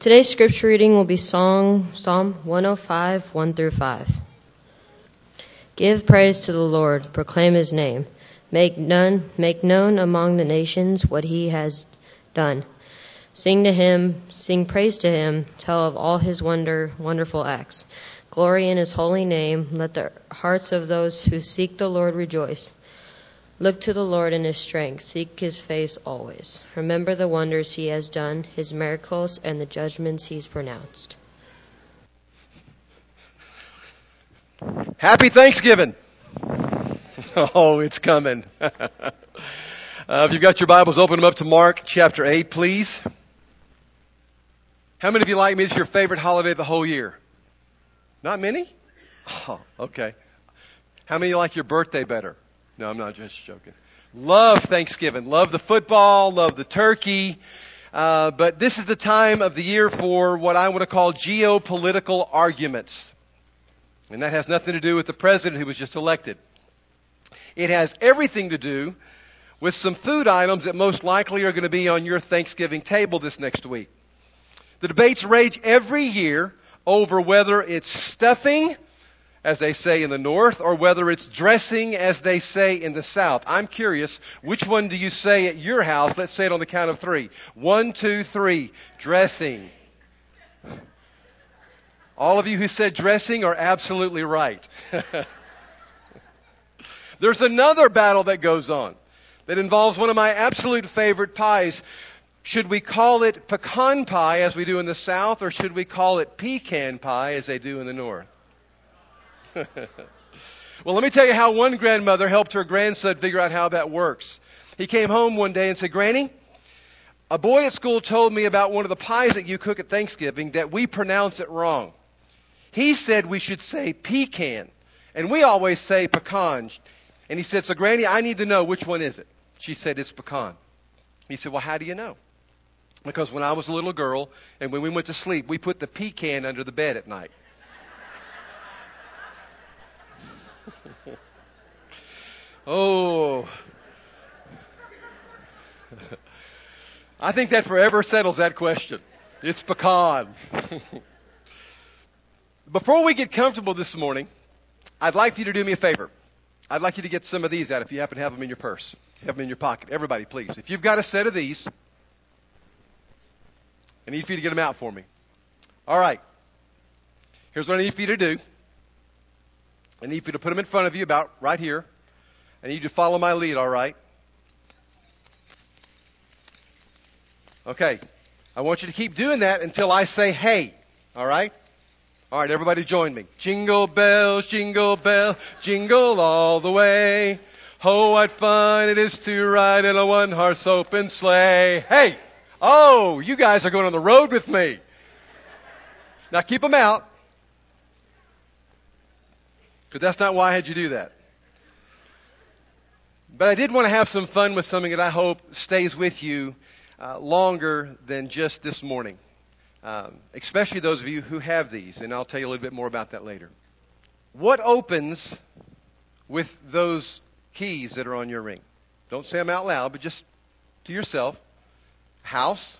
Today's scripture reading will be Song, Psalm 105, 1 through 5. Give praise to the Lord, proclaim his name. Make none, make known among the nations what he has done. Sing to him, sing praise to him, tell of all his wonder, wonderful acts. Glory in his holy name. Let the hearts of those who seek the Lord rejoice. Look to the Lord in his strength. Seek his face always. Remember the wonders he has done, his miracles, and the judgments he's pronounced. Happy Thanksgiving. Oh, it's coming. uh, if you've got your Bibles, open them up to Mark chapter 8, please. How many of you like me? It's your favorite holiday of the whole year? Not many? Oh, okay. How many like your birthday better? No, I'm not just joking. Love Thanksgiving. Love the football. Love the turkey. Uh, but this is the time of the year for what I want to call geopolitical arguments. And that has nothing to do with the president who was just elected. It has everything to do with some food items that most likely are going to be on your Thanksgiving table this next week. The debates rage every year over whether it's stuffing, as they say in the North, or whether it's dressing, as they say in the South. I'm curious, which one do you say at your house? Let's say it on the count of three. One, two, three. Dressing. All of you who said dressing are absolutely right. There's another battle that goes on that involves one of my absolute favorite pies. Should we call it pecan pie as we do in the South, or should we call it pecan pie as they do in the North? well, let me tell you how one grandmother helped her grandson figure out how that works. He came home one day and said, Granny, a boy at school told me about one of the pies that you cook at Thanksgiving that we pronounce it wrong. He said we should say pecan, and we always say pecan. And he said, So, Granny, I need to know which one is it? She said, It's pecan. He said, Well, how do you know? Because when I was a little girl and when we went to sleep, we put the pecan under the bed at night. Oh. I think that forever settles that question. It's pecan. Before we get comfortable this morning, I'd like for you to do me a favor. I'd like you to get some of these out if you happen to have them in your purse. Have them in your pocket. Everybody, please. If you've got a set of these, I need for you to get them out for me. All right. Here's what I need for you to do. I need for you to put them in front of you, about right here. I need you to follow my lead, all right? Okay. I want you to keep doing that until I say hey, all right? All right, everybody join me. Jingle bells, jingle bell, jingle all the way. Oh, what fun it is to ride in a one-horse open sleigh. Hey! Oh, you guys are going on the road with me. Now keep them out. Because that's not why I had you do that. But I did want to have some fun with something that I hope stays with you uh, longer than just this morning um, especially those of you who have these, and I'll tell you a little bit more about that later. What opens with those keys that are on your ring? Don't say them out loud, but just to yourself. House,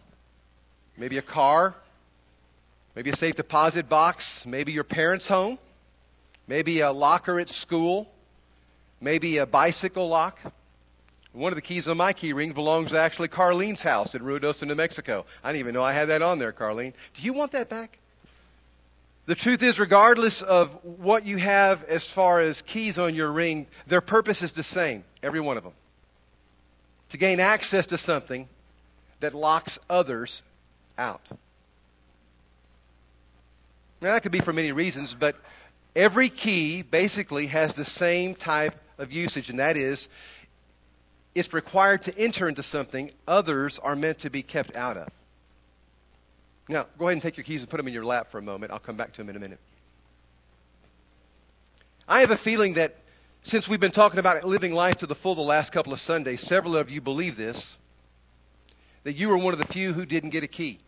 maybe a car, maybe a safe deposit box, maybe your parents' home, maybe a locker at school, maybe a bicycle lock. One of the keys on my key ring belongs to actually Carlene's house in Ruidoso, New Mexico. I didn't even know I had that on there, Carlene. Do you want that back? The truth is, regardless of what you have as far as keys on your ring, their purpose is the same, every one of them. To gain access to something that locks others out. Now, that could be for many reasons, but every key basically has the same type of usage, and that is it's required to enter into something others are meant to be kept out of. Now, go ahead and take your keys and put them in your lap for a moment. I'll come back to them in a minute. I have a feeling that since we've been talking about living life to the full the last couple of Sundays, several of you believe this, that you were one of the few who didn't get a key.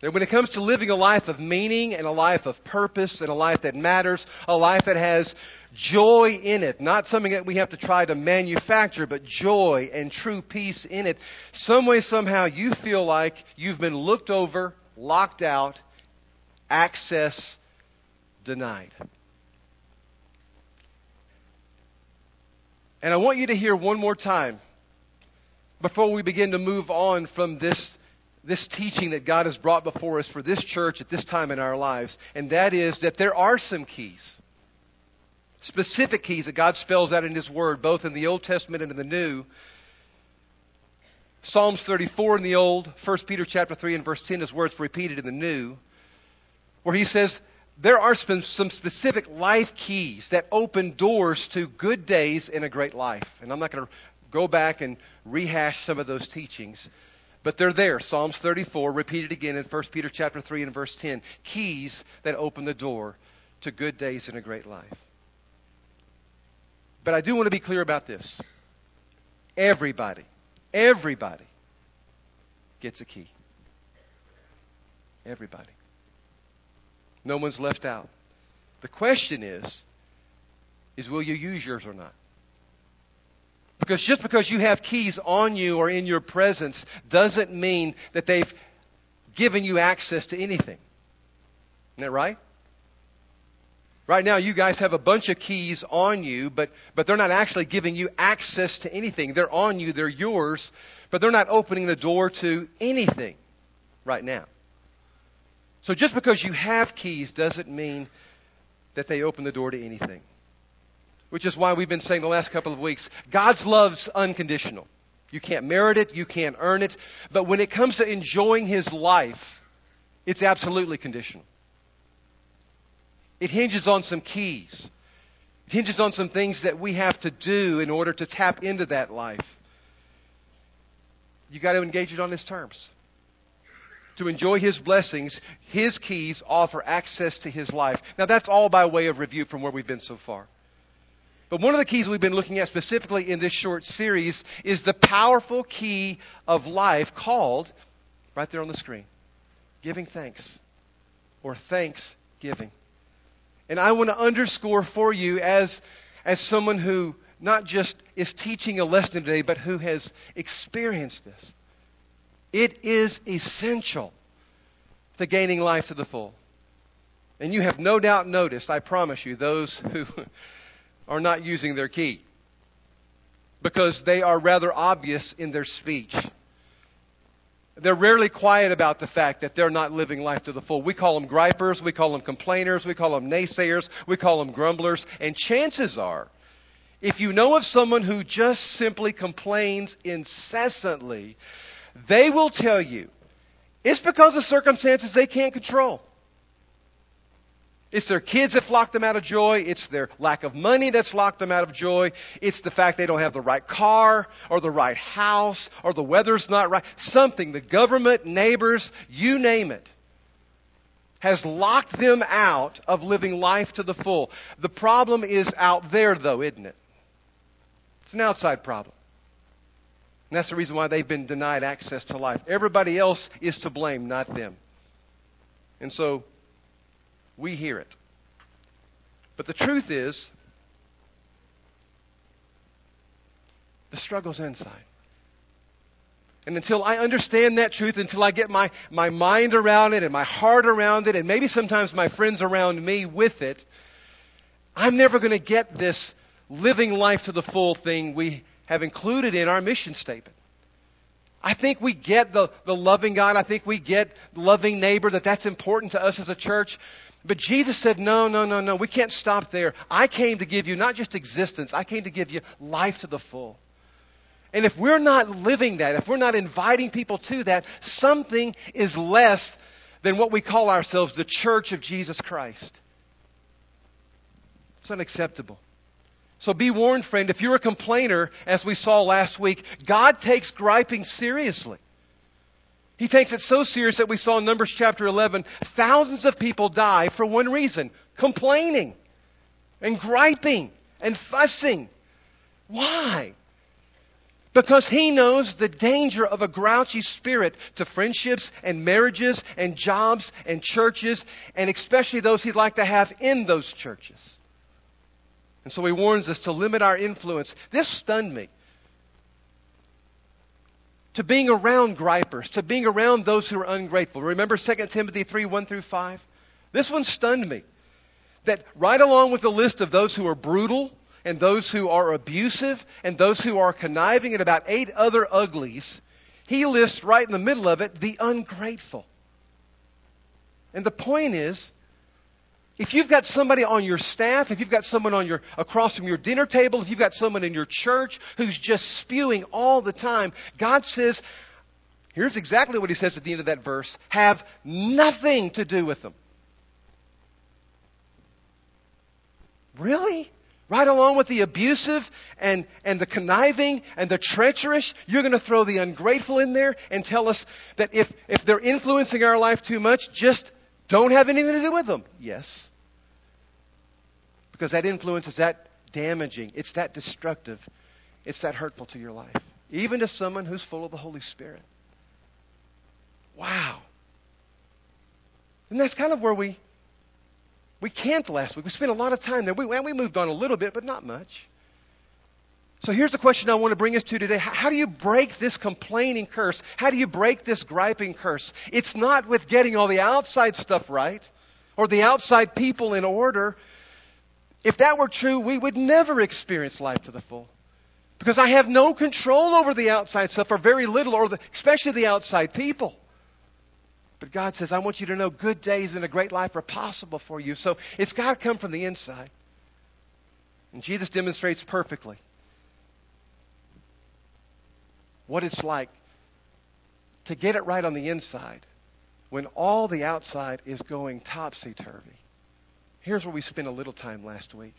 That when it comes to living a life of meaning and a life of purpose and a life that matters, a life that has joy in it, not something that we have to try to manufacture, but joy and true peace in it, some way, somehow, you feel like you've been looked over, locked out, access denied. And I want you to hear one more time before we begin to move on from this, this teaching that God has brought before us for this church at this time in our lives, and that is that there are some keys, specific keys that God spells out in His Word, both in the Old Testament and in the New. Psalms 34 in the Old, 1 Peter chapter 3 and verse 10 is words repeated in the New, where he says, there are some specific life keys that open doors to good days in a great life. And I'm not going to go back and rehash some of those teachings, but they're there. Psalms 34, repeated again in 1 Peter chapter 3 and verse 10. Keys that open the door to good days in a great life. But I do want to be clear about this. Everybody, everybody gets a key. Everybody. No one's left out. The question is, is will you use yours or not? Because just because you have keys on you or in your presence doesn't mean that they've given you access to anything. Isn't that right? Right now, you guys have a bunch of keys on you, but, but they're not actually giving you access to anything. They're on you, they're yours, but they're not opening the door to anything right now. So just because you have keys doesn't mean that they open the door to anything. Which is why we've been saying the last couple of weeks God's love's unconditional. You can't merit it, you can't earn it. But when it comes to enjoying His life, it's absolutely conditional. It hinges on some keys. It hinges on some things that we have to do in order to tap into that life. You've got to engage it on His terms to enjoy His blessings, His keys offer access to His life. Now, that's all by way of review from where we've been so far. But one of the keys we've been looking at specifically in this short series is the powerful key of life called, right there on the screen, giving thanks or thanksgiving. And I want to underscore for you as, as someone who not just is teaching a lesson today, but who has experienced this. It is essential to gaining life to the full. And you have no doubt noticed, I promise you, those who are not using their key. Because they are rather obvious in their speech. They're rarely quiet about the fact that they're not living life to the full. We call them gripers, we call them complainers, we call them naysayers, we call them grumblers. And chances are, if you know of someone who just simply complains incessantly, they will tell you it's because of circumstances they can't control. It's their kids that lock them out of joy. It's their lack of money that's locked them out of joy. It's the fact they don't have the right car or the right house or the weather's not right. Something, the government, neighbors, you name it, has locked them out of living life to the full. The problem is out there, though, isn't it? It's an outside problem. And that's the reason why they've been denied access to life. Everybody else is to blame, not them. And so we hear it. But the truth is, the struggle's inside. And until I understand that truth, until I get my, my mind around it and my heart around it, and maybe sometimes my friends around me with it, I'm never going to get this living life to the full thing we have included in our mission statement. I think we get the, the loving God. I think we get loving neighbor, that that's important to us as a church. But Jesus said, no, no, no, no. We can't stop there. I came to give you not just existence, I came to give you life to the full. And if we're not living that, if we're not inviting people to that, something is less than what we call ourselves the church of Jesus Christ. It's unacceptable. So be warned, friend, if you're a complainer, as we saw last week, God takes griping seriously. He takes it so serious that we saw in Numbers chapter 11, thousands of people die for one reason complaining and griping and fussing. Why? because he knows the danger of a grouchy spirit to friendships and marriages and jobs and churches, and especially those he'd like to have in those churches. And so he warns us to limit our influence. This stunned me. To being around gripers, to being around those who are ungrateful. Remember 2 Timothy 3 1 through 5? This one stunned me. That right along with the list of those who are brutal, and those who are abusive and those who are conniving and about eight other uglies, he lists right in the middle of it the ungrateful. And the point is, if you've got somebody on your staff, if you've got someone on your across from your dinner table, if you've got someone in your church who's just spewing all the time, God says, here's exactly what he says at the end of that verse, have nothing to do with them. Really? Right along with the abusive and, and the conniving and the treacherous, you're going to throw the ungrateful in there and tell us that if, if they're influencing our life too much, just don't have anything to do with them. Yes. Because that influence is that damaging, it's that destructive, it's that hurtful to your life, even to someone who's full of the Holy Spirit. Wow. And that's kind of where we we camped last week. We spent a lot of time there. We, we moved on a little bit, but not much. So here's the question I want to bring us to today. How do you break this complaining curse? How do you break this griping curse? It's not with getting all the outside stuff right or the outside people in order. If that were true, we would never experience life to the full. Because I have no control over the outside stuff, or very little, or the, especially the outside people. But God says, I want you to know good days and a great life are possible for you. So it's got to come from the inside. And Jesus demonstrates perfectly what it's like to get it right on the inside when all the outside is going topsy turvy. Here's where we spent a little time last week.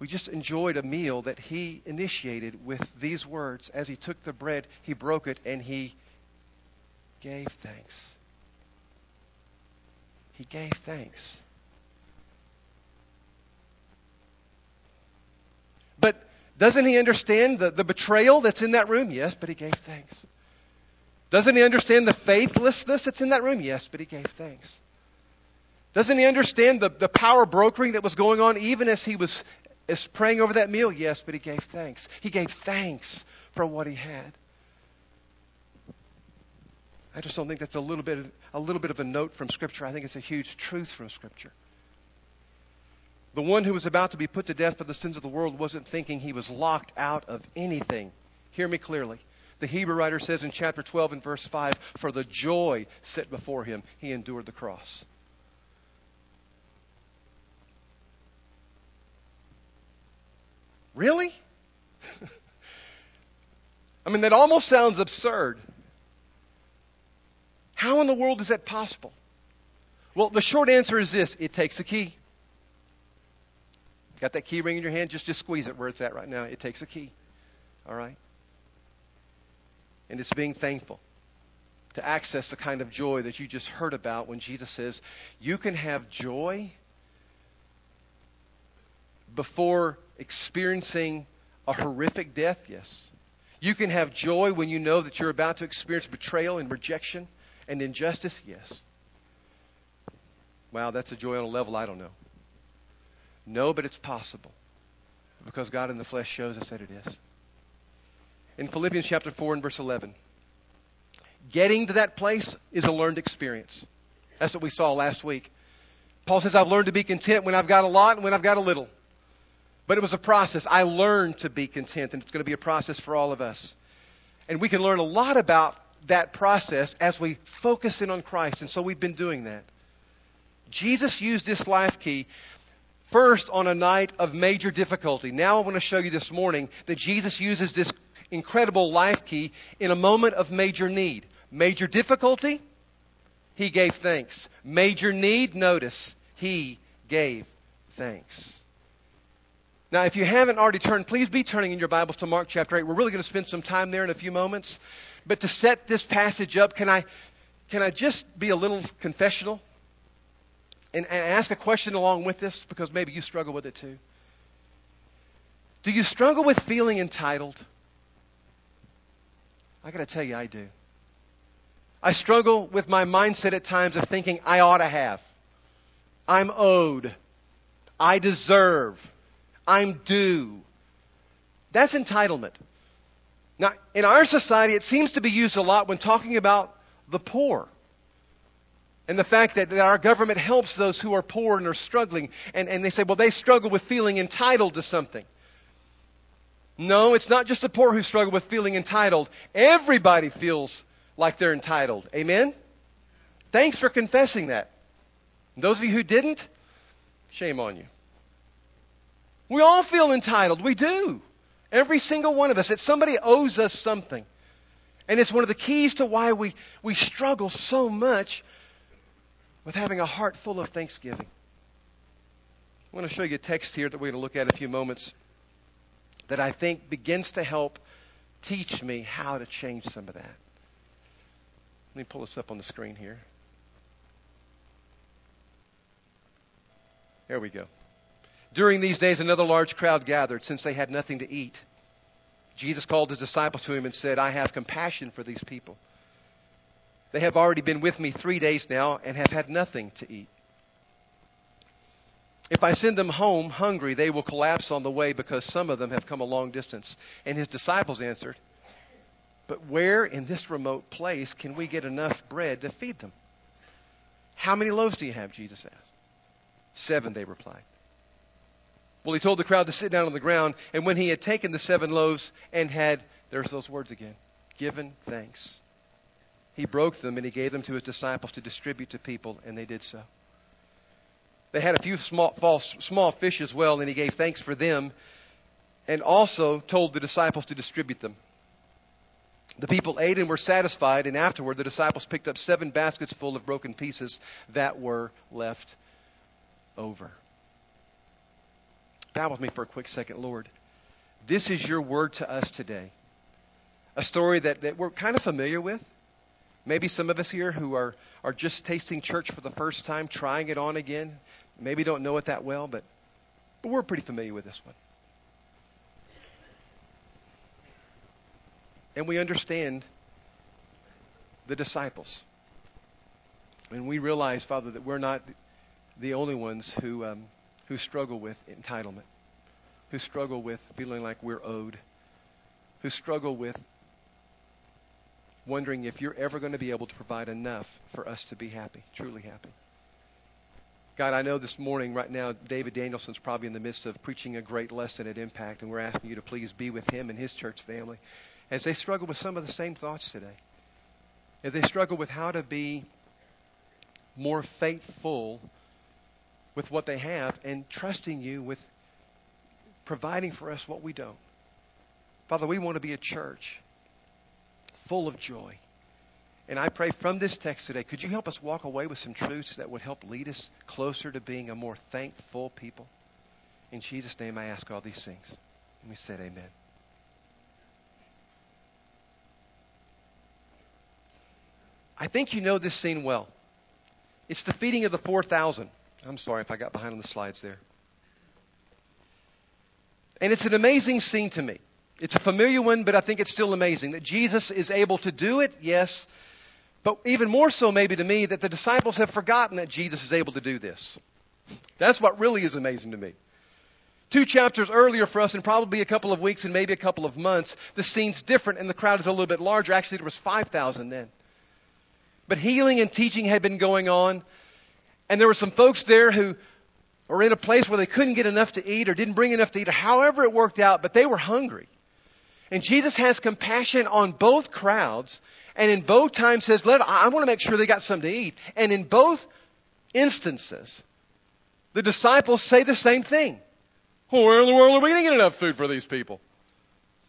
We just enjoyed a meal that he initiated with these words. As he took the bread, he broke it and he gave thanks. He gave thanks. But doesn't he understand the, the betrayal that's in that room? Yes, but he gave thanks. Doesn't he understand the faithlessness that's in that room? Yes, but he gave thanks. Doesn't he understand the, the power brokering that was going on even as he was as praying over that meal? Yes, but he gave thanks. He gave thanks for what he had. I just don't think that's a little bit a little bit of a note from Scripture. I think it's a huge truth from Scripture. The one who was about to be put to death for the sins of the world wasn't thinking he was locked out of anything. Hear me clearly. The Hebrew writer says in chapter 12 and verse 5 For the joy set before him, he endured the cross. Really? I mean, that almost sounds absurd. How in the world is that possible? Well, the short answer is this it takes a key. Got that key ring in your hand? Just, just squeeze it where it's at right now. It takes a key. All right? And it's being thankful to access the kind of joy that you just heard about when Jesus says, You can have joy before experiencing a horrific death, yes. You can have joy when you know that you're about to experience betrayal and rejection and injustice? Yes. Wow, that's a joy on a level I don't know. No, but it's possible because God in the flesh shows us that it is. In Philippians chapter 4 and verse 11, getting to that place is a learned experience. That's what we saw last week. Paul says, I've learned to be content when I've got a lot and when I've got a little. But it was a process. I learned to be content, and it's going to be a process for all of us. And we can learn a lot about that process as we focus in on Christ. And so we've been doing that. Jesus used this life key first on a night of major difficulty. Now I want to show you this morning that Jesus uses this incredible life key in a moment of major need. Major difficulty, he gave thanks. Major need, notice, he gave thanks. Now, if you haven't already turned, please be turning in your Bibles to Mark chapter 8. We're really going to spend some time there in a few moments. But to set this passage up, can I, can I just be a little confessional and, and ask a question along with this? Because maybe you struggle with it too. Do you struggle with feeling entitled? I got to tell you, I do. I struggle with my mindset at times of thinking I ought to have. I'm owed. I deserve. I'm due. That's entitlement. Now, in our society, it seems to be used a lot when talking about the poor. And the fact that, that our government helps those who are poor and are struggling. And, and they say, well, they struggle with feeling entitled to something. No, it's not just the poor who struggle with feeling entitled. Everybody feels like they're entitled. Amen? Thanks for confessing that. And those of you who didn't, shame on you. We all feel entitled. We do. Every single one of us. That somebody owes us something. And it's one of the keys to why we, we struggle so much with having a heart full of thanksgiving. I want to show you a text here that we're going to look at in a few moments that I think begins to help teach me how to change some of that. Let me pull this up on the screen here. There we go. During these days, another large crowd gathered since they had nothing to eat. Jesus called his disciples to him and said, I have compassion for these people. They have already been with me three days now and have had nothing to eat. If I send them home hungry, they will collapse on the way because some of them have come a long distance. And his disciples answered, But where in this remote place can we get enough bread to feed them? How many loaves do you have? Jesus asked. Seven, they replied. Well, he told the crowd to sit down on the ground, and when he had taken the seven loaves and had, there's those words again, given thanks, he broke them and he gave them to his disciples to distribute to people, and they did so. They had a few small, small fish as well, and he gave thanks for them and also told the disciples to distribute them. The people ate and were satisfied, and afterward the disciples picked up seven baskets full of broken pieces that were left over. Bow with me for a quick second, Lord. This is your word to us today. A story that, that we're kind of familiar with. Maybe some of us here who are, are just tasting church for the first time, trying it on again, maybe don't know it that well, but, but we're pretty familiar with this one. And we understand the disciples. And we realize, Father, that we're not the only ones who, um, who struggle with entitlement, who struggle with feeling like we're owed, who struggle with wondering if you're ever going to be able to provide enough for us to be happy, truly happy. God, I know this morning, right now, David Danielson's probably in the midst of preaching a great lesson at Impact, and we're asking you to please be with him and his church family as they struggle with some of the same thoughts today. As they struggle with how to be more faithful with what they have and trusting you with providing for us what we don't. Father, we want to be a church full of joy. And I pray from this text today, could you help us walk away with some truths that would help lead us closer to being a more thankful people? In Jesus' name, I ask all these things. And we said, Amen. I think you know this scene well. It's the feeding of the 4,000. I'm sorry if I got behind on the slides there. And it's an amazing scene to me. It's a familiar one, but I think it's still amazing that Jesus is able to do it, yes. But even more so, maybe to me, that the disciples have forgotten that Jesus is able to do this. That's what really is amazing to me. Two chapters earlier for us, and probably a couple of weeks and maybe a couple of months, the scene's different and the crowd is a little bit larger. Actually, there was 5,000 then. But healing and teaching had been going on, and there were some folks there who were in a place where they couldn't get enough to eat or didn't bring enough to eat, however it worked out, but they were hungry. And Jesus has compassion on both crowds, and in both times says, Let, I want to make sure they got something to eat. And in both instances, the disciples say the same thing. Well, where in the world are we going to get enough food for these people?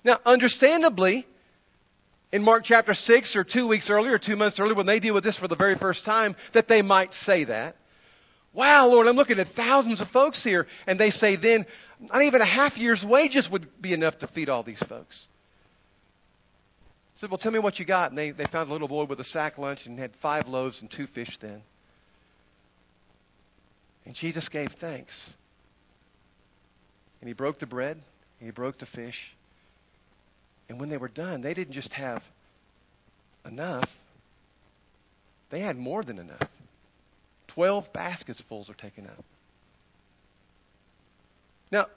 Now, understandably, in Mark chapter 6 or two weeks earlier or two months earlier, when they deal with this for the very first time, that they might say that. Wow, Lord, I'm looking at thousands of folks here. And they say then, not even a half year's wages would be enough to feed all these folks I said, Well, tell me what you got. And they, they found a little boy with a sack lunch and had five loaves and two fish then. And Jesus gave thanks. And he broke the bread, and he broke the fish. And when they were done, they didn't just have enough. They had more than enough. Twelve baskets fulls are taken up. Now,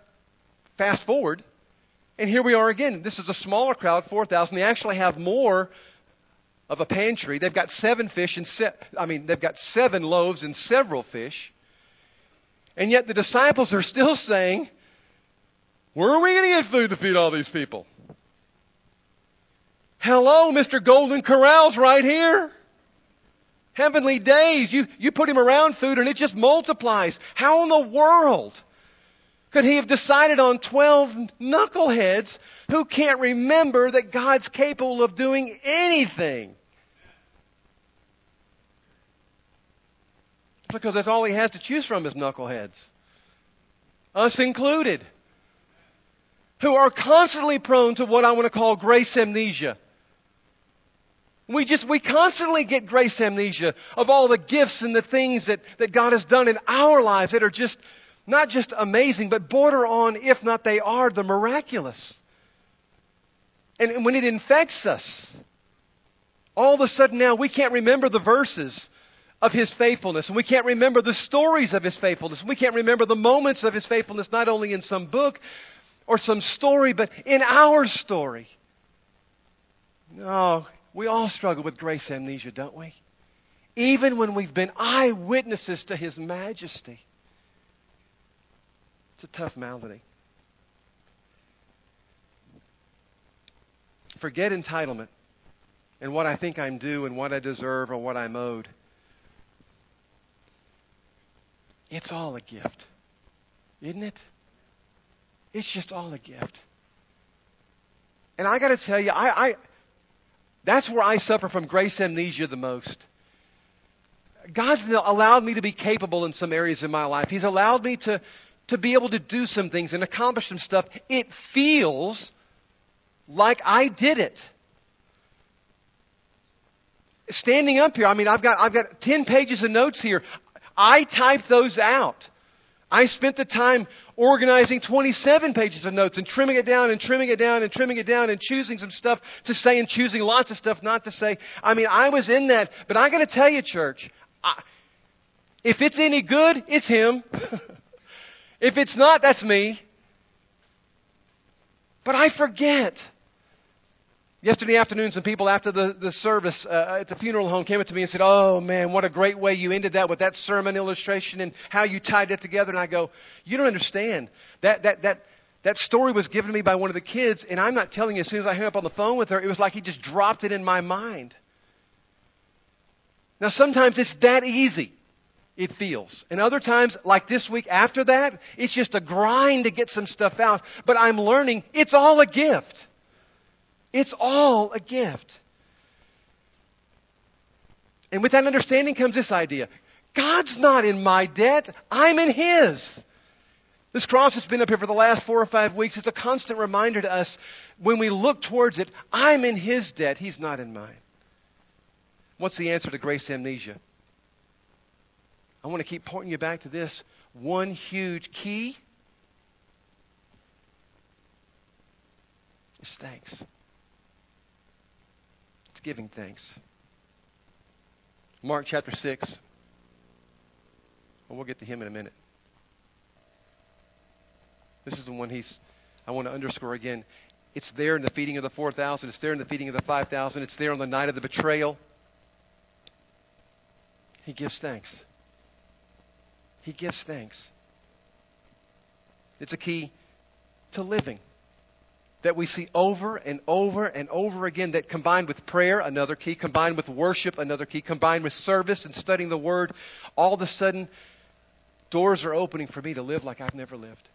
fast forward, and here we are again. This is a smaller crowd, 4,000. They actually have more of a pantry. They've got seven fish and se- I mean, they've got seven loaves and several fish. And yet the disciples are still saying, where are we going to get food to feed all these people? Hello, Mr. Golden Corral's right here. Heavenly days. You, you put him around food and it just multiplies. How in the world could he have decided on 12 knuckleheads who can't remember that God's capable of doing anything? Because that's all he has to choose from is knuckleheads. Us included. Who are constantly prone to what I want to call grace amnesia. We just, we constantly get grace amnesia of all the gifts and the things that, that God has done in our lives that are just, not just amazing, but border on, if not they are, the miraculous. And when it infects us, all of a sudden now we can't remember the verses of His faithfulness, and we can't remember the stories of His faithfulness. and We can't remember the moments of His faithfulness, not only in some book or some story, but in our story. No, we all struggle with grace amnesia, don't we? Even when we've been eyewitnesses to His majesty. It's a tough malady. Forget entitlement and what I think I'm due and what I deserve or what I'm owed. It's all a gift, isn't it? It's just all a gift. And I got to tell you, I, I that's where I suffer from grace amnesia the most. God's allowed me to be capable in some areas in my life. He's allowed me to, to be able to do some things and accomplish some stuff. It feels like I did it. Standing up here, I mean, I've got, I've got 10 pages of notes here. I typed those out. I spent the time organizing 27 pages of notes and trimming it down and trimming it down and trimming it down and choosing some stuff to say and choosing lots of stuff not to say. I mean, I was in that, but I gotta tell you, church, I, if it's any good, it's him. if it's not, that's me. But I forget. Yesterday afternoon, some people after the, the service uh, at the funeral home came up to me and said, Oh man, what a great way you ended that with that sermon illustration and how you tied it together. And I go, You don't understand. That, that, that, that story was given to me by one of the kids, and I'm not telling you, as soon as I hung up on the phone with her, it was like he just dropped it in my mind. Now, sometimes it's that easy, it feels. And other times, like this week after that, it's just a grind to get some stuff out. But I'm learning it's all a gift. It's all a gift. And with that understanding comes this idea God's not in my debt, I'm in His. This cross that's been up here for the last four or five weeks. It's a constant reminder to us when we look towards it, I'm in His debt, He's not in mine. What's the answer to grace amnesia? I want to keep pointing you back to this one huge key is thanks giving thanks. Mark chapter 6. Well, we'll get to him in a minute. This is the one he's, I want to underscore again. It's there in the feeding of the 4,000. It's there in the feeding of the 5,000. It's there on the night of the betrayal. He gives thanks. He gives thanks. It's a key to living that we see over and over and over again that combined with prayer, another key, combined with worship, another key, combined with service and studying the Word, all of a sudden, doors are opening for me to live like I've never lived.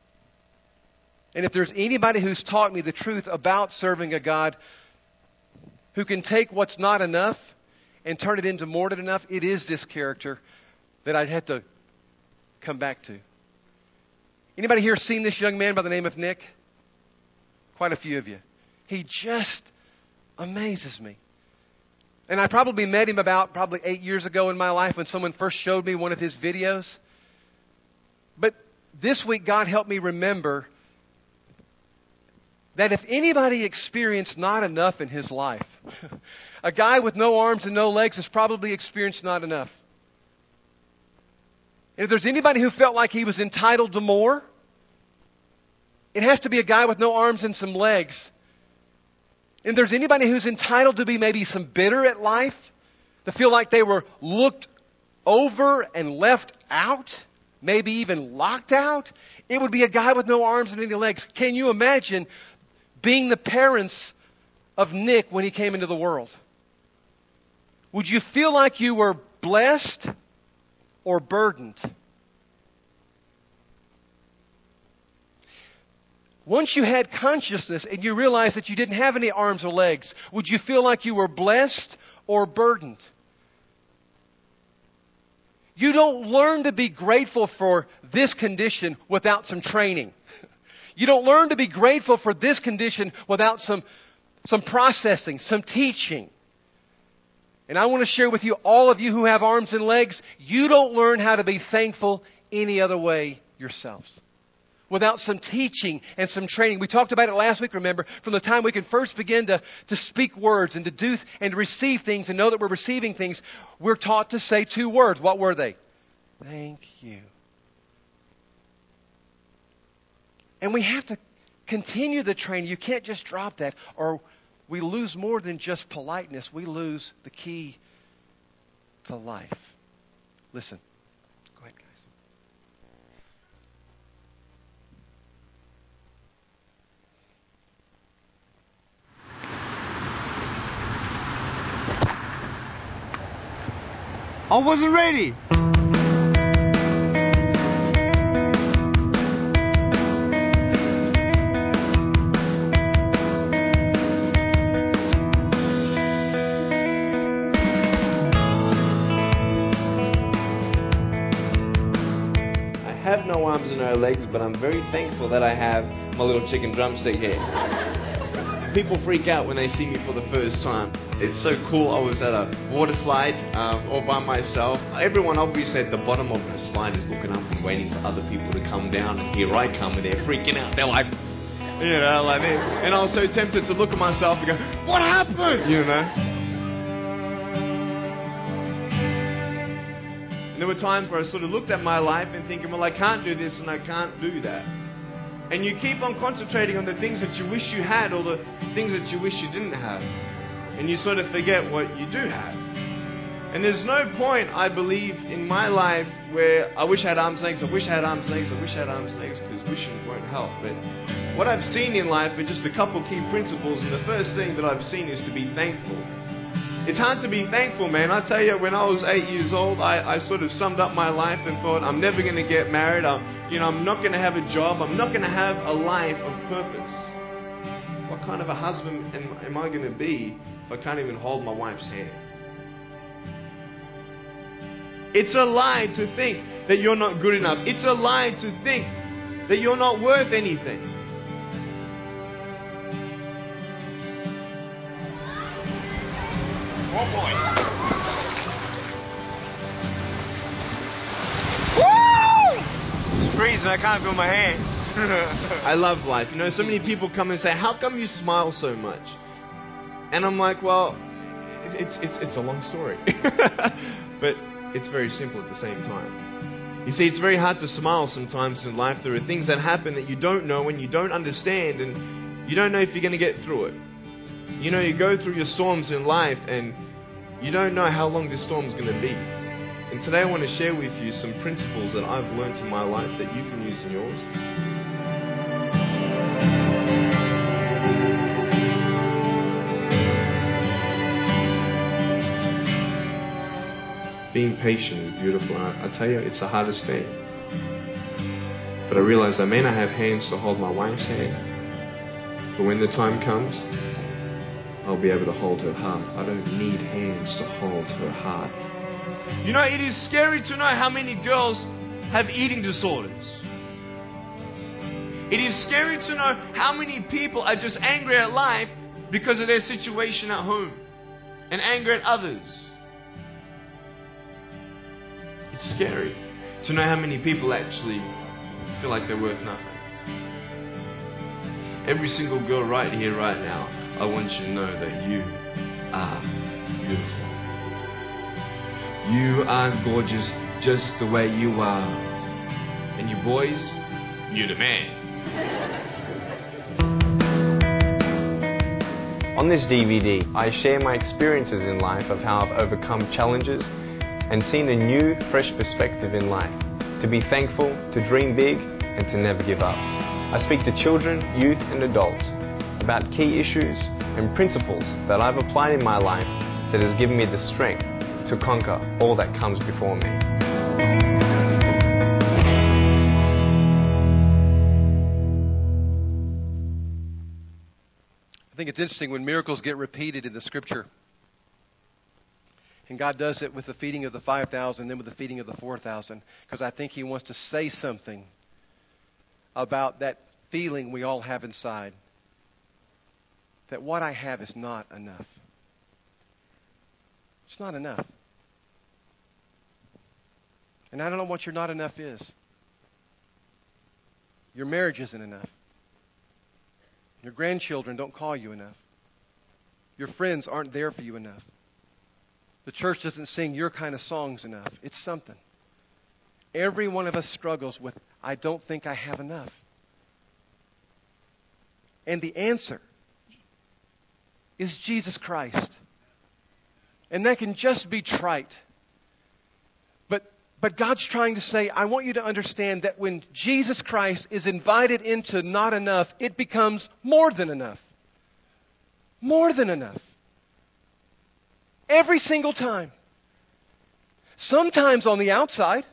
And if there's anybody who's taught me the truth about serving a God who can take what's not enough and turn it into more than enough, it is this character that I'd have to come back to. Anybody here seen this young man by the name of Nick? Quite a few of you. He just amazes me. And I probably met him about probably eight years ago in my life when someone first showed me one of his videos. But this week, God helped me remember that if anybody experienced not enough in his life, a guy with no arms and no legs has probably experienced not enough. And if there's anybody who felt like he was entitled to more, it has to be a guy with no arms and some legs. And there's anybody who's entitled to be maybe some bitter at life, to feel like they were looked over and left out, maybe even locked out, it would be a guy with no arms and any legs. Can you imagine being the parents of Nick when he came into the world? Would you feel like you were blessed or burdened? Once you had consciousness and you realized that you didn't have any arms or legs, would you feel like you were blessed or burdened? You don't learn to be grateful for this condition without some training. You don't learn to be grateful for this condition without some, some processing, some teaching. And I want to share with you, all of you who have arms and legs, you don't learn how to be thankful any other way yourselves. Without some teaching and some training. We talked about it last week, remember, from the time we can first begin to, to speak words and to do and to receive things and know that we're receiving things, we're taught to say two words. What were they? Thank you. And we have to continue the training. You can't just drop that, or we lose more than just politeness. We lose the key to life. Listen. I wasn't ready. I have no arms and no legs, but I'm very thankful that I have my little chicken drumstick here. People freak out when they see me for the first time. It's so cool. I was at a water slide um, all by myself. Everyone obviously at the bottom of the slide is looking up and waiting for other people to come down, and here I come, and they're freaking out. They're like, you know, like this. And I was so tempted to look at myself and go, what happened? You know? And there were times where I sort of looked at my life and thinking, well, I can't do this and I can't do that. And you keep on concentrating on the things that you wish you had or the things that you wish you didn't have. And you sort of forget what you do have. And there's no point, I believe, in my life where I wish I had arms legs, I wish I had arms legs, I wish I had arms legs, because wishing won't help. But what I've seen in life are just a couple key principles. And the first thing that I've seen is to be thankful. It's hard to be thankful, man. I tell you, when I was eight years old, I, I sort of summed up my life and thought, I'm never going to get married. I'm, you know, I'm not going to have a job. I'm not going to have a life of purpose. What kind of a husband am, am I going to be if I can't even hold my wife's hand? It's a lie to think that you're not good enough. It's a lie to think that you're not worth anything. One point. Woo! It's freezing. I can't feel my hands. I love life. You know, so many people come and say, "How come you smile so much?" And I'm like, "Well, it's it's it's a long story, but it's very simple at the same time." You see, it's very hard to smile sometimes in life. There are things that happen that you don't know and you don't understand, and you don't know if you're going to get through it. You know, you go through your storms in life and you don't know how long this storm is going to be. And today I want to share with you some principles that I've learned in my life that you can use in yours. Being patient is beautiful. I, I tell you, it's the hardest thing. But I realize I may not have hands to hold my wife's hand. But when the time comes, I'll be able to hold her heart. I don't need hands to hold her heart. You know, it is scary to know how many girls have eating disorders. It is scary to know how many people are just angry at life because of their situation at home and angry at others. It's scary to know how many people actually feel like they're worth nothing. Every single girl right here, right now, I want you to know that you are beautiful. You are gorgeous just the way you are. And you boys, you're the man. On this DVD, I share my experiences in life of how I've overcome challenges and seen a new, fresh perspective in life. To be thankful, to dream big, and to never give up. I speak to children, youth, and adults about key issues and principles that I've applied in my life that has given me the strength to conquer all that comes before me. I think it's interesting when miracles get repeated in the scripture. And God does it with the feeding of the 5,000, then with the feeding of the 4,000, because I think He wants to say something about that feeling we all have inside that what I have is not enough. It's not enough. And I don't know what your not enough is. Your marriage isn't enough. Your grandchildren don't call you enough. Your friends aren't there for you enough. The church doesn't sing your kind of songs enough. It's something. Every one of us struggles with, I don't think I have enough. And the answer is Jesus Christ. And that can just be trite. But, but God's trying to say, I want you to understand that when Jesus Christ is invited into not enough, it becomes more than enough. More than enough. Every single time. Sometimes on the outside.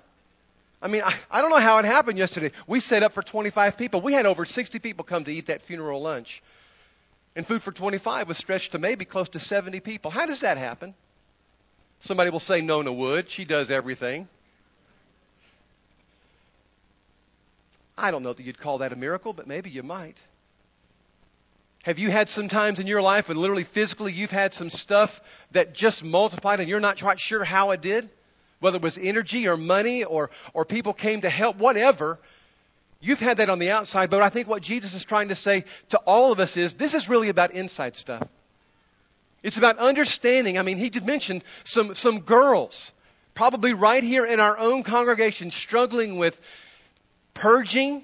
I mean, I, I don't know how it happened yesterday. We set up for 25 people. We had over 60 people come to eat that funeral lunch. And food for 25 was stretched to maybe close to 70 people. How does that happen? Somebody will say Nona would. She does everything. I don't know that you'd call that a miracle, but maybe you might. Have you had some times in your life when literally physically you've had some stuff that just multiplied and you're not quite sure how it did? Whether it was energy or money or, or people came to help, whatever. You've had that on the outside, but I think what Jesus is trying to say to all of us is this is really about inside stuff. It's about understanding. I mean, he did mention some, some girls, probably right here in our own congregation, struggling with purging,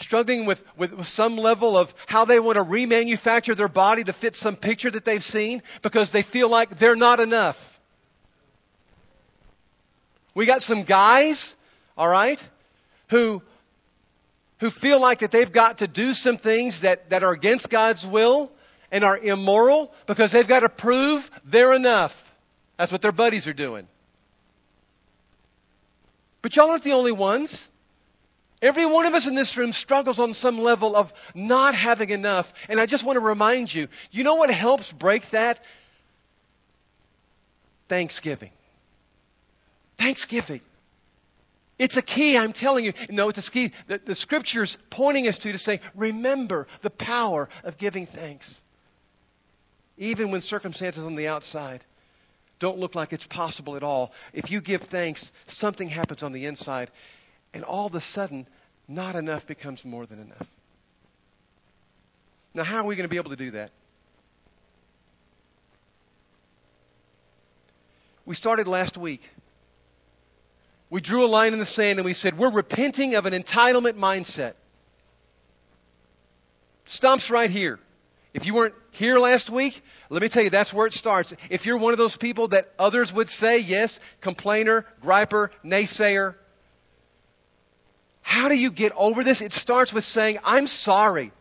struggling with, with, some level of how they want to remanufacture their body to fit some picture that they've seen because they feel like they're not enough. We got some guys, all right, who who feel like that they've got to do some things that, that are against God's will and are immoral because they've got to prove they're enough. That's what their buddies are doing. But y'all aren't the only ones. Every one of us in this room struggles on some level of not having enough. And I just want to remind you you know what helps break that? Thanksgiving. Thanksgiving. It's a key, I'm telling you. No, it's a key that the scripture's pointing us to to say, remember the power of giving thanks. Even when circumstances on the outside don't look like it's possible at all, if you give thanks, something happens on the inside and all of a sudden, not enough becomes more than enough. Now, how are we going to be able to do that? We started last week. We drew a line in the sand and we said, we're repenting of an entitlement mindset. Stops right here. If you weren't here last week, let me tell you, that's where it starts. If you're one of those people that others would say, yes, complainer, griper, naysayer, how do you get over this? It starts with saying, I'm sorry.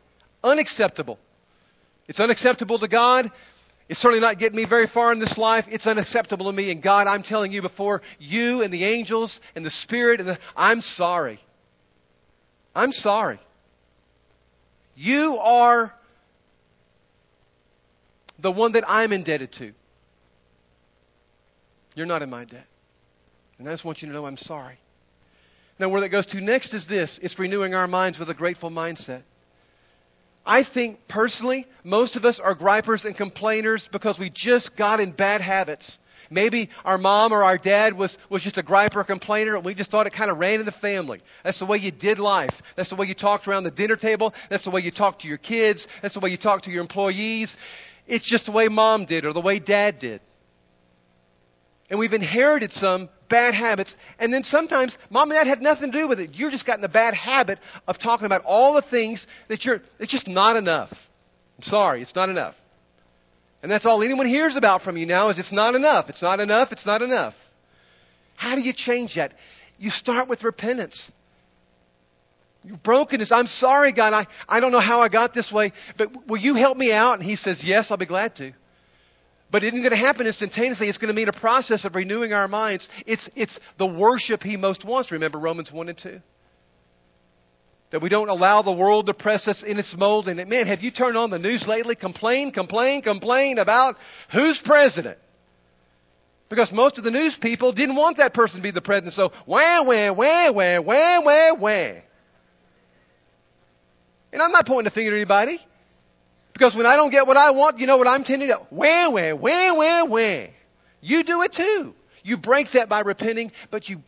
Unacceptable. It's unacceptable to God. It's certainly not getting me very far in this life. It's unacceptable to me. And God, I'm telling you before you and the angels and the Spirit, and the, I'm sorry. I'm sorry. You are the one that I'm indebted to. You're not in my debt. And I just want you to know I'm sorry. Now, where that goes to next is this it's renewing our minds with a grateful mindset. I think personally, most of us are gripers and complainers because we just got in bad habits. Maybe our mom or our dad was, was just a griper or complainer, and we just thought it kind of ran in the family. That's the way you did life. That's the way you talked around the dinner table. That's the way you talked to your kids. That's the way you talked to your employees. It's just the way mom did or the way dad did. And we've inherited some bad habits. And then sometimes mom and dad had nothing to do with it. You're just gotten a bad habit of talking about all the things that you're, it's just not enough. I'm sorry, it's not enough. And that's all anyone hears about from you now is it's not enough. It's not enough. It's not enough. How do you change that? You start with repentance. Your brokenness. I'm sorry, God. I, I don't know how I got this way, but will you help me out? And he says, Yes, I'll be glad to. But it isn't going to happen instantaneously. It's going to mean a process of renewing our minds. It's, it's the worship he most wants. Remember Romans 1 and 2? That we don't allow the world to press us in its mold. And man, have you turned on the news lately? Complain, complain, complain about who's president. Because most of the news people didn't want that person to be the president. So wah, wah, wah, wah, wah, wah, wah. And I'm not pointing a finger at anybody. Because when I don't get what I want, you know what I'm tending to? Wah, wah, wah, wah, wah. You do it too. You break that by repenting, but you,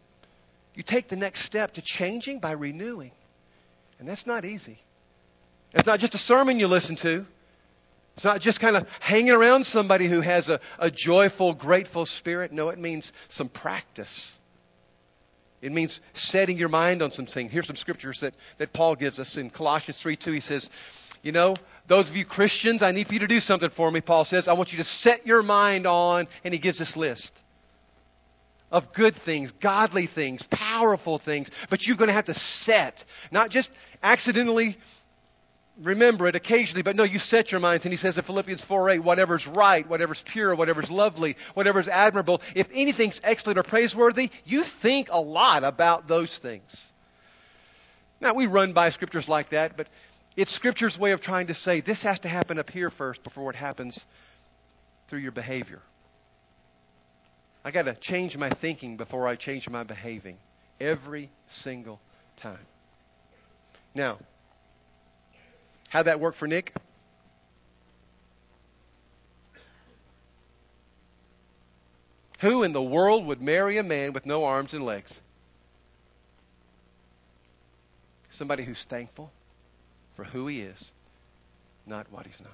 you take the next step to changing by renewing. And that's not easy. It's not just a sermon you listen to. It's not just kind of hanging around somebody who has a, a joyful, grateful spirit. No, it means some practice. It means setting your mind on some things. Here's some scriptures that, that Paul gives us in Colossians 3 2. He says, You know, those of you Christians, I need for you to do something for me, Paul says. I want you to set your mind on, and he gives this list of good things, godly things, powerful things, but you're going to have to set, not just accidentally remember it occasionally, but no, you set your minds. And he says in Philippians 4 8, whatever's right, whatever's pure, whatever's lovely, whatever's admirable, if anything's excellent or praiseworthy, you think a lot about those things. Now, we run by scriptures like that, but it's scripture's way of trying to say this has to happen up here first before it happens through your behavior. I got to change my thinking before I change my behaving every single time. Now, how'd that work for Nick? Who in the world would marry a man with no arms and legs? Somebody who's thankful for who he is, not what he's not.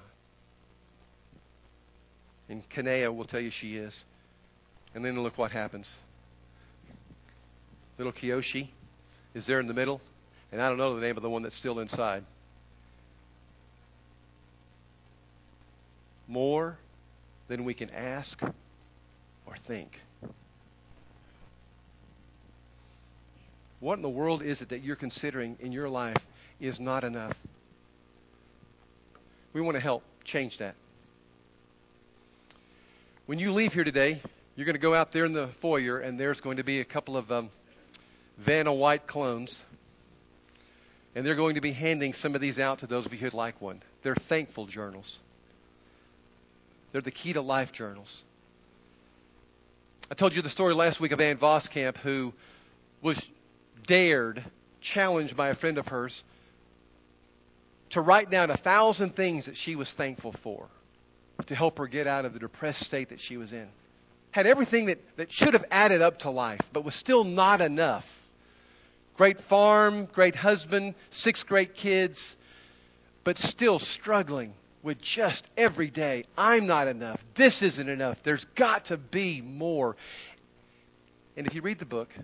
And Kanae will tell you she is. And then look what happens. Little Kiyoshi is there in the middle, and I don't know the name of the one that's still inside. More than we can ask or think. What in the world is it that you're considering in your life is not enough? We want to help change that. When you leave here today, you're going to go out there in the foyer, and there's going to be a couple of um, Vanna White clones. And they're going to be handing some of these out to those of you who'd like one. They're thankful journals. They're the key to life journals. I told you the story last week of Ann Voskamp, who was dared, challenged by a friend of hers, to write down a thousand things that she was thankful for to help her get out of the depressed state that she was in had everything that, that should have added up to life, but was still not enough. Great farm, great husband, six great kids, but still struggling with just every day. I'm not enough. This isn't enough. There's got to be more. And if you read the book,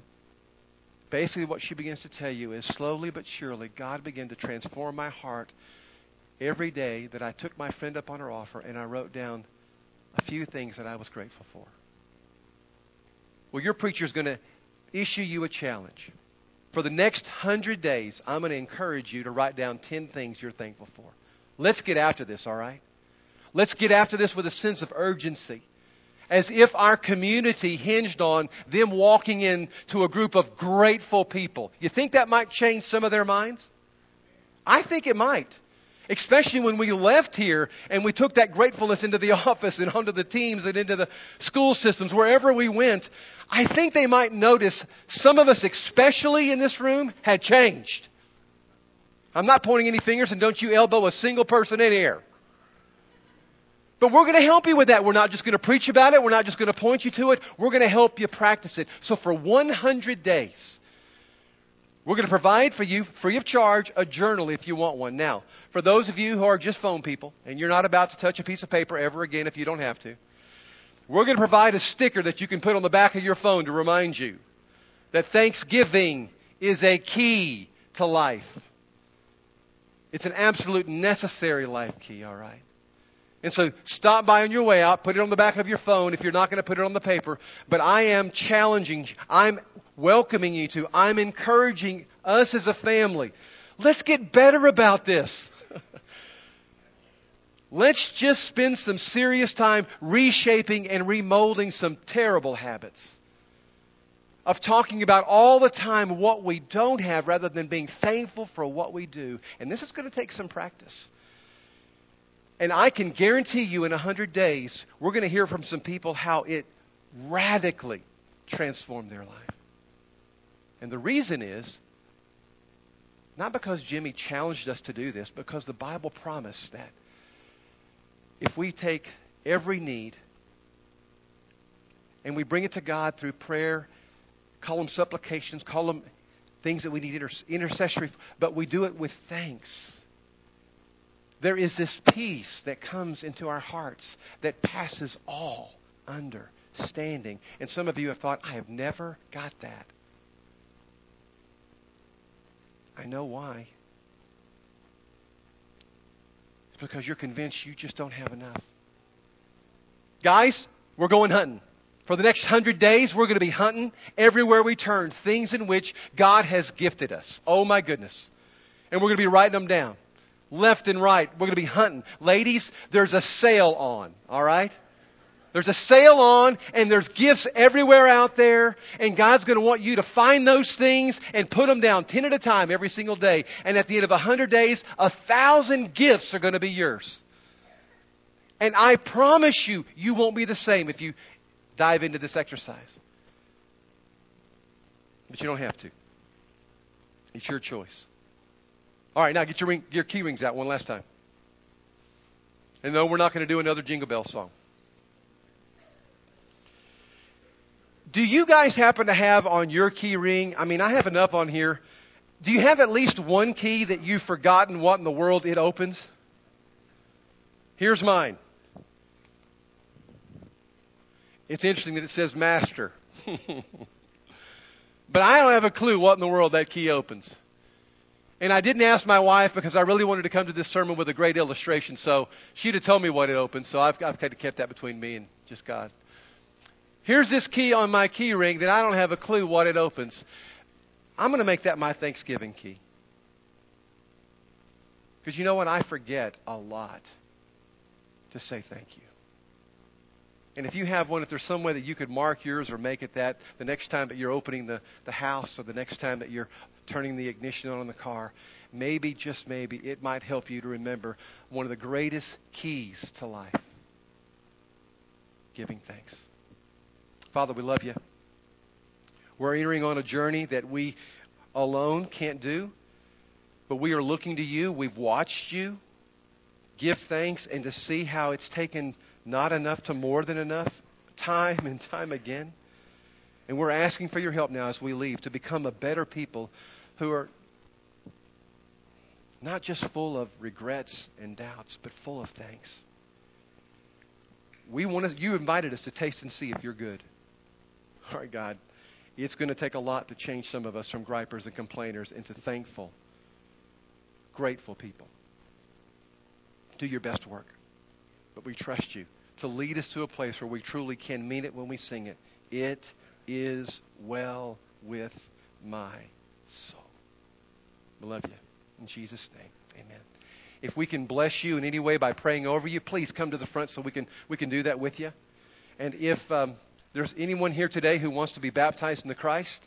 basically what she begins to tell you is slowly but surely, God began to transform my heart every day that I took my friend up on her offer and I wrote down a few things that I was grateful for. Well, your preacher is going to issue you a challenge. For the next hundred days, I'm going to encourage you to write down 10 things you're thankful for. Let's get after this, all right? Let's get after this with a sense of urgency. As if our community hinged on them walking into a group of grateful people. You think that might change some of their minds? I think it might. Especially when we left here and we took that gratefulness into the office and onto the teams and into the school systems, wherever we went. I think they might notice some of us, especially in this room, had changed. I'm not pointing any fingers, and don't you elbow a single person in here. But we're going to help you with that. We're not just going to preach about it. We're not just going to point you to it. We're going to help you practice it. So for 100 days, we're going to provide for you, free of charge, a journal if you want one. Now, for those of you who are just phone people, and you're not about to touch a piece of paper ever again if you don't have to, we're going to provide a sticker that you can put on the back of your phone to remind you that Thanksgiving is a key to life. It's an absolute necessary life key, all right? And so stop by on your way out, put it on the back of your phone if you're not going to put it on the paper. But I am challenging, I'm welcoming you to, I'm encouraging us as a family. Let's get better about this. Let's just spend some serious time reshaping and remolding some terrible habits of talking about all the time what we don't have rather than being thankful for what we do. And this is going to take some practice. And I can guarantee you in 100 days, we're going to hear from some people how it radically transformed their life. And the reason is not because Jimmy challenged us to do this, because the Bible promised that if we take every need and we bring it to God through prayer, call them supplications, call them things that we need inter- intercessory, but we do it with thanks. There is this peace that comes into our hearts that passes all understanding. And some of you have thought, I have never got that. I know why. It's because you're convinced you just don't have enough. Guys, we're going hunting. For the next hundred days, we're going to be hunting everywhere we turn things in which God has gifted us. Oh my goodness. And we're going to be writing them down. Left and right. We're going to be hunting. Ladies, there's a sale on. All right? There's a sale on and there's gifts everywhere out there and God's going to want you to find those things and put them down 10 at a time every single day. And at the end of 100 days, a thousand gifts are going to be yours. And I promise you, you won't be the same if you dive into this exercise. But you don't have to. It's your choice. All right, now get your, ring, your key rings out one last time. And no, we're not going to do another Jingle Bell song. Do you guys happen to have on your key ring? I mean, I have enough on here. Do you have at least one key that you've forgotten what in the world it opens? Here's mine. It's interesting that it says master. but I don't have a clue what in the world that key opens. And I didn't ask my wife because I really wanted to come to this sermon with a great illustration. So she'd have told me what it opens. So I've, I've kind of kept that between me and just God. Here's this key on my key ring that I don't have a clue what it opens. I'm going to make that my Thanksgiving key. Because you know what? I forget a lot to say thank you. And if you have one, if there's some way that you could mark yours or make it that the next time that you're opening the, the house or the next time that you're turning the ignition on in the car, maybe, just maybe, it might help you to remember one of the greatest keys to life giving thanks. Father, we love you. We're entering on a journey that we alone can't do, but we are looking to you. We've watched you give thanks and to see how it's taken not enough to more than enough time and time again. And we're asking for your help now as we leave to become a better people who are not just full of regrets and doubts, but full of thanks. We want to, you invited us to taste and see if you're good. All right, God, it's going to take a lot to change some of us from gripers and complainers into thankful, grateful people. Do your best work. But we trust you to lead us to a place where we truly can mean it when we sing it. It is well with my soul. We love you. In Jesus' name, amen. If we can bless you in any way by praying over you, please come to the front so we can, we can do that with you. And if. Um, there's anyone here today who wants to be baptized in the Christ,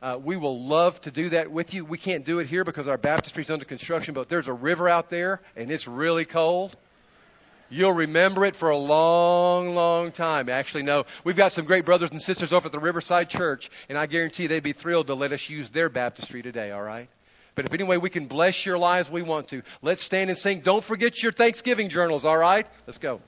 uh, we will love to do that with you. We can't do it here because our baptistry is under construction, but there's a river out there and it's really cold. You'll remember it for a long, long time. Actually, no. We've got some great brothers and sisters over at the Riverside Church, and I guarantee they'd be thrilled to let us use their baptistry today, all right? But if any way we can bless your lives, we want to. Let's stand and sing. Don't forget your Thanksgiving journals, all right? Let's go.